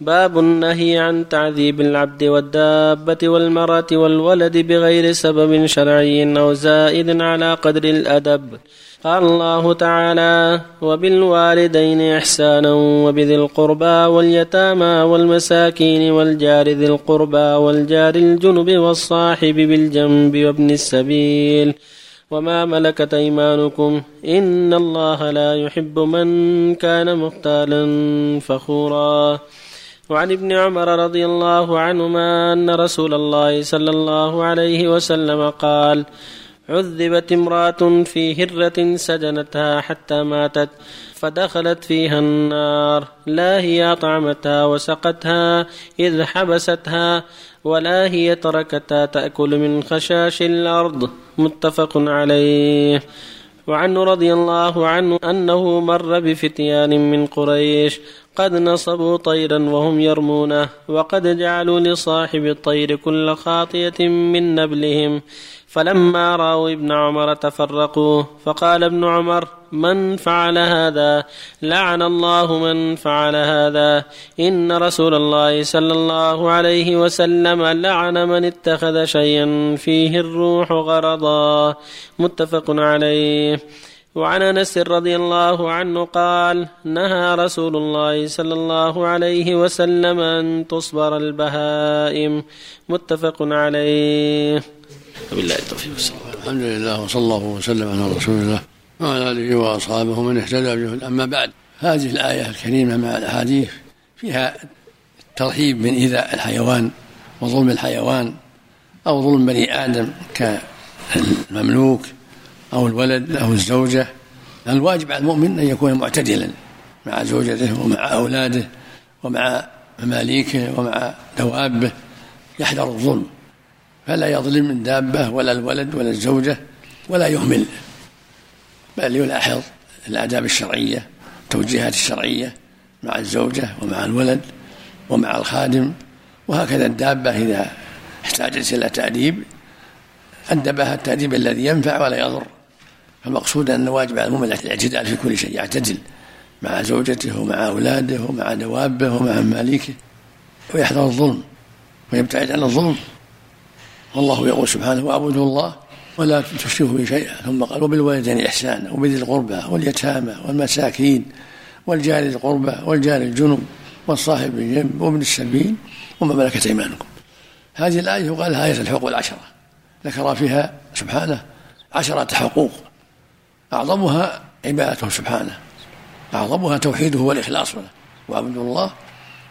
باب النهي عن تعذيب العبد والدابة والمرأة والولد بغير سبب شرعي أو زائد على قدر الأدب. قال الله تعالى وبالوالدين إحسانا وبذي القربى واليتامى والمساكين والجار ذي القربى والجار الجنب والصاحب بالجنب وابن السبيل. وما ملكت أيمانكم إن الله لا يحب من كان مختالا فخورا. وعن ابن عمر رضي الله عنهما أن رسول الله صلى الله عليه وسلم قال عذبت امرأة في هرة سجنتها حتى ماتت فدخلت فيها النار لا هي اطعمتها وسقتها إذ حبستها ولا هي تركتها تأكل من خشاش الأرض متفق عليه. وعنه رضي الله عنه أنه مر بفتيان من قريش قد نصبوا طيرا وهم يرمونه وقد جعلوا لصاحب الطير كل خاطية من نبلهم. فلما راوا ابن عمر تفرقوا فقال ابن عمر من فعل هذا؟ لعن الله من فعل هذا. إن رسول الله صلى الله عليه وسلم لعن من اتخذ شيئا فيه الروح غرضا. متفق عليه. وعن انس رضي الله عنه قال نهى رسول الله صلى الله عليه وسلم أن تصبر البهائم. متفق عليه. وبالله التوفيق الحمد لله وصلى الله وسلم على رسول الله وعلى آله وأصحابه من اهتدى به أما بعد هذه الآية الكريمة مع الأحاديث فيها الترحيب من إيذاء الحيوان وظلم الحيوان أو ظلم بني آدم كالمملوك أو الولد أو الزوجة الواجب على المؤمن أن يكون معتدلا مع زوجته ومع أولاده ومع مماليكه ومع دوابه يحذر الظلم. فلا يظلم من دابة ولا الولد ولا الزوجة ولا يهمل بل يلاحظ الآداب الشرعية التوجيهات الشرعية مع الزوجة ومع الولد ومع الخادم. وهكذا الدابة إذا احتاجت إلى تأديب أدبها التأديب الذي ينفع ولا يضر. فالمقصود أن واجب على المؤمن الاعتدال في كل شيء يعتدل مع زوجته ومع أولاده ومع دوابه ومع مماليكه ويحذر الظلم ويبتعد عن الظلم. والله يقول سبحانه واعبدوا الله ولا تشركوا به شيئا. ثم قال وبالوالدين إحسانا وبذي القربى واليتامى والمساكين والجار ذي القربى والجار الجنب والصاحب بالجنب وابن السبيل وما ملكت أيمانكم. هذه الآية يقال لها إيه الحقوق العشرة. ذكر فيها سبحانه عشرة حقوق. أعظمها عبادته سبحانه. أعظمها توحيده والإخلاص له. وأعبدوا الله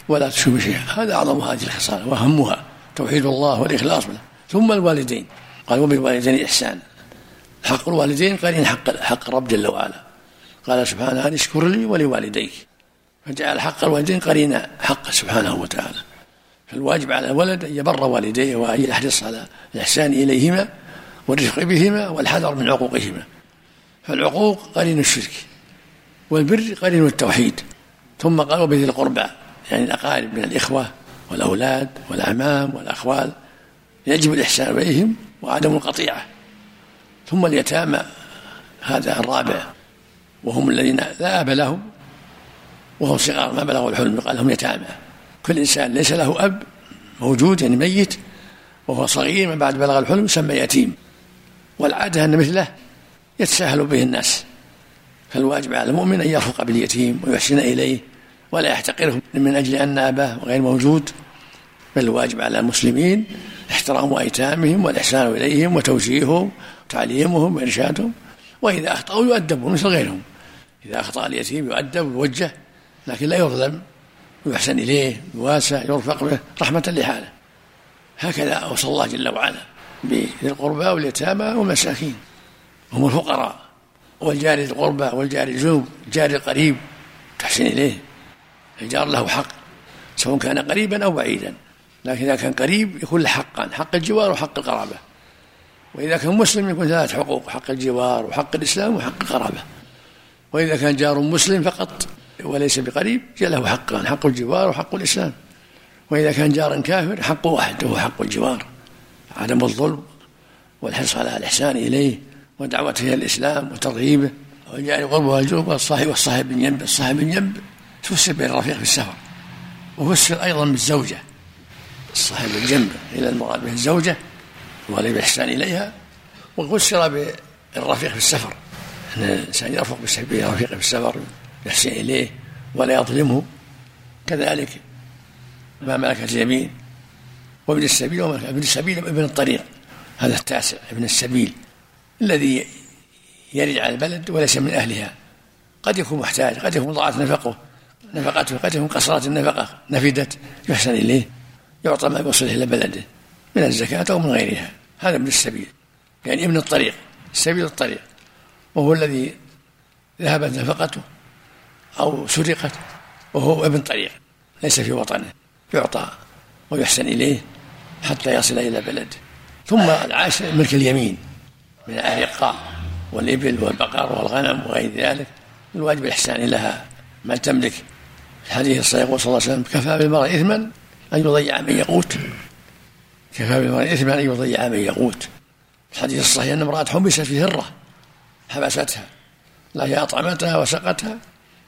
ولا تشركوا شيئا. هذا أعظم هذه الخصال وأهمها توحيد الله والإخلاص له. ثم الوالدين. قال وبالوالدين إحسانا حق الوالدين؟ قال حق حق الرب جل وعلا. قال سبحانه أن اشكر لي ولوالديك. فجعل حق الوالدين قرين حقه سبحانه وتعالى. فالواجب على الولد أن يبر والديه وأن يحرص على الإحسان إليهما والرفق بهما والحذر من عقوقهما. فالعقوق قرين الشرك والبر قرين التوحيد. ثم قال وبذي القربى يعني الأقارب من الإخوة والأولاد والأعمام والأخوال. يجب الإحسان إليهم وعدم القطيعة. ثم اليتامى هذا الرابع وهم الذين لا أب لهم وهم صغار ما بلغوا الحلم قال لهم يتامى. كل إنسان ليس له أب موجود يعني ميت وهو صغير من بعد بلغ الحلم يسمى يتيم. والعادة أن مثله يتساهل به الناس. فالواجب على المؤمن أن يرفق باليتيم ويحسن إليه ولا يحتقره من أجل أن أباه غير موجود بل الواجب على المسلمين احترام أيتامهم والإحسان إليهم وتوجيههم وتعليمهم وإرشادهم وإذا أخطأوا يؤدبون مثل غيرهم. إذا أخطأ اليتيم يؤدب ويوجه لكن لا يظلم ويحسن إليه يواسى يرفق به رحمة لحاله. هكذا أوصى الله جل وعلا بذي القربى واليتامى والمساكين. هم الفقراء والجار القربى والجار الجنوب الجار القريب. تحسن إليه. الجار له حق سواء كان قريبا أو بعيدا. لكن إذا كان قريب يكون له حقان حق الجوار وحق القرابة. وإذا كان مسلم يكون ثلاث حقوق حق الجوار وحق الإسلام وحق القرابة. وإذا كان جار مسلم فقط وليس بقريب له حقان حق الجوار وحق الإسلام. وإذا كان جار كافر حق واحد وهو حق الجوار. عدم الظلم والحرص على الإحسان إليه. ودعوته إلى الإسلام وترغيبه. وجعل قربه والجوب والصاحب والصاحب من جنب الصاحب من جنب تفسر بين الرفيق في السفر. وفسر أيضا بالزوجة. الصاحب الجنب إلى المراد به الزوجة والذي بالإحسان إليها. وفسر بالرفيق في السفر. أن الإنسان يرفق برفيقه في السفر يحسن إليه ولا يظلمه. كذلك ما ملكت اليمين وابن السبيل ابن السبيل ابن الطريق. هذا التاسع ابن السبيل. الذي يرد على البلد وليس من أهلها. قد يكون محتاج قد يكون ضاعت نفقه. نفقته قد يكون قصرت النفقة. نفدت يحسن إليه. يعطى ما يوصله إلى بلده. من الزكاة أو من غيرها. هذا ابن السبيل. يعني ابن الطريق. سبيل الطريق. وهو الذي ذهبت نفقته أو سرقت. وهو ابن طريق. ليس في وطنه. يعطى ويحسن إليه حتى يصل إلى بلده. ثم العاشر ملك اليمين. من الرقاء والإبل والبقر والغنم وغير ذلك الواجب الإحسان لها ما تملك. الحديث الصحيح يقول صلى الله عليه وسلم كفى بالمرء إثما أن يضيع من يقوت. كفى بالمرء إثما أن يضيع من يقوت. الحديث الصحيح أن امرأة حبست في هرة حبستها لا هي أطعمتها وسقتها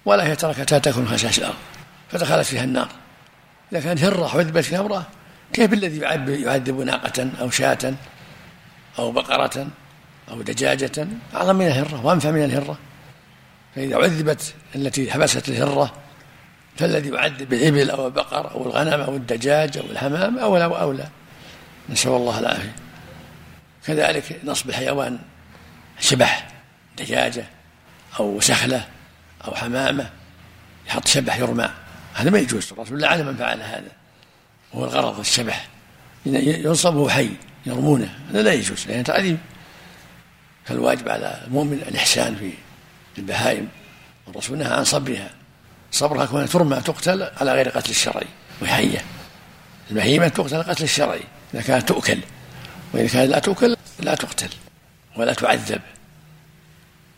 ولا هي تركتها تكون خشاش الأرض فدخلت فيها النار. إذا كانت هرة عذبت فيها امرأة كيف الذي يعذب ناقة أو شاة أو بقرة؟ أو دجاجة. أعظم من الهرة وأنفع من الهرة. فإذا عذبت التي حبست الهرة فالذي يعذب الإبل أو البقر أو الغنم أو الدجاج أو الحمام أولى وأولى. نسأل الله العافية. كذلك نصب الحيوان شبح دجاجة أو سخلة أو حمامة يحط شبح يرمى. هذا ما يجوز الرسول لعن من فعل هذا. هو الغرض الشبح. ينصب وهو حي يرمونه هذا لا يجوز لأنه تعذيب. فالواجب على المؤمن الإحسان في البهائم. الرسول نهى عن صبرها. صبرها كونها ترمى تقتل على غير قتل الشرعي وحية البهيمة تقتل قتل الشرعي إذا كانت تؤكل. وإذا كانت لا تؤكل لا تقتل ولا تعذب.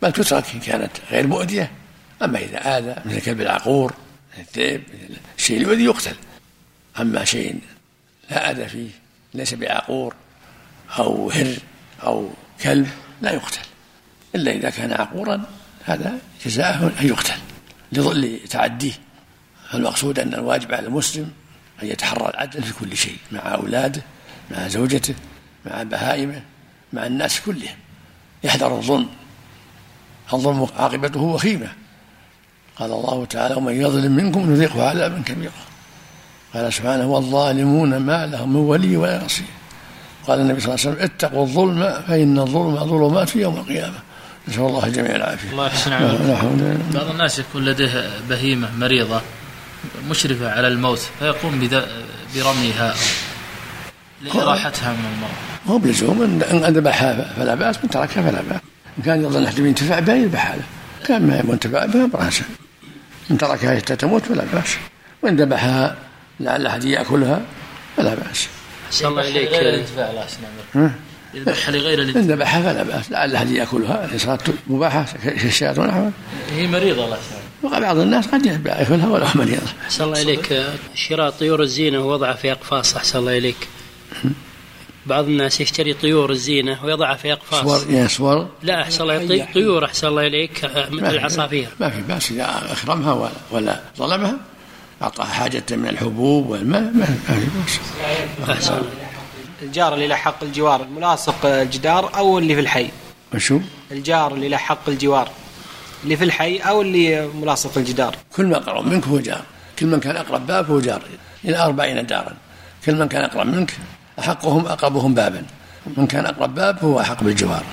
بل تترك إن كانت غير مؤذية. أما إذا آذى مثل الكلب العقور الذئب الشيء الذي يقتل. أما شيء لا أذى فيه ليس بعقور أو هر أو كلب لا يقتل. إلا إذا كان عقورا هذا جزاءه أن يقتل. لتعديه. المقصود أن الواجب على المسلم أن يتحرى العدل في كل شيء مع أولاده مع زوجته مع بهائمه مع الناس كلهم. يحذر الظلم. الظلم عاقبته وخيمة. قال الله تعالى ومن يظلم منكم نذيقه عذابا كبيرا قال سبحانه والظالمون ما لهم من ولي ولا نصير. قال النبي صلى الله عليه وسلم اتقوا الظلم فإن الظلم ظلمات في يوم القيامة. نسأل الله الجميع العافية. الله يحسن عليك. بعض الناس يكون لديه بهيمة مريضة مشرفة على الموت فيقوم برميها لإراحتها من المرض. هو بلزوم ان ذبحها فلا بأس من تركها فلا بأس. إن كان يظن أحد ينتفع بها يذبحها له كان ما يبغى ينتفع بها براسه إن تركها حتى تموت فلا بأس. وإن ذبحها لعل أحد يأكلها فلا بأس. صلى الله غير الانتفاع الله يذبحها لغير الانتفاع. ان ذبحها فلا بأس لعل أحد يأكلها اذا صارت مباحه كالشاة ونحوها. هي مريضة الله يسلمك. بعض الناس قد يأكلها ولو مريضه. صلى الله عليك شراء طيور الزينة ووضعها في أقفاص أحسن الله إليك. بعض الناس يشتري طيور الزينة ويضعها في أقفاص صور يا صور لا أحسن الله يعطيك طيور أحسن الله إليك مثل العصافير ما في بأس إذا أكرمها ولا, ولا ظلمها أعطاها حاجة من الحبوب والماء ما أحسن. الجار اللي له حق الجوار ملاصق الجدار أو اللي في الحي؟ وشو؟ الجار اللي له حق الجوار اللي في الحي أو اللي ملاصق الجدار. كل ما قرب منك هو جار. كل من كان أقرب باب هو جار. إلى أربعين دارا كل من كان أقرب منك أحقهم أقربهم بابا. من كان أقرب باب هو أحق بالجوار.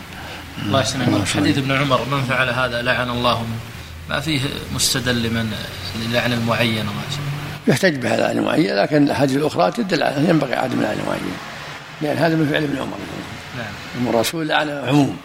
الله يسلمك. حديث ابن عمر من فعل هذا لعن الله منه. ما فيه مستدل لمن للعن المعين يحتج بهذا المعين لكن الأحاديث الأخرى تدل على ينبغي عدم العن المعين. لأن هذا من فعل ابن عمر. نعم. الرسول لعن عموم.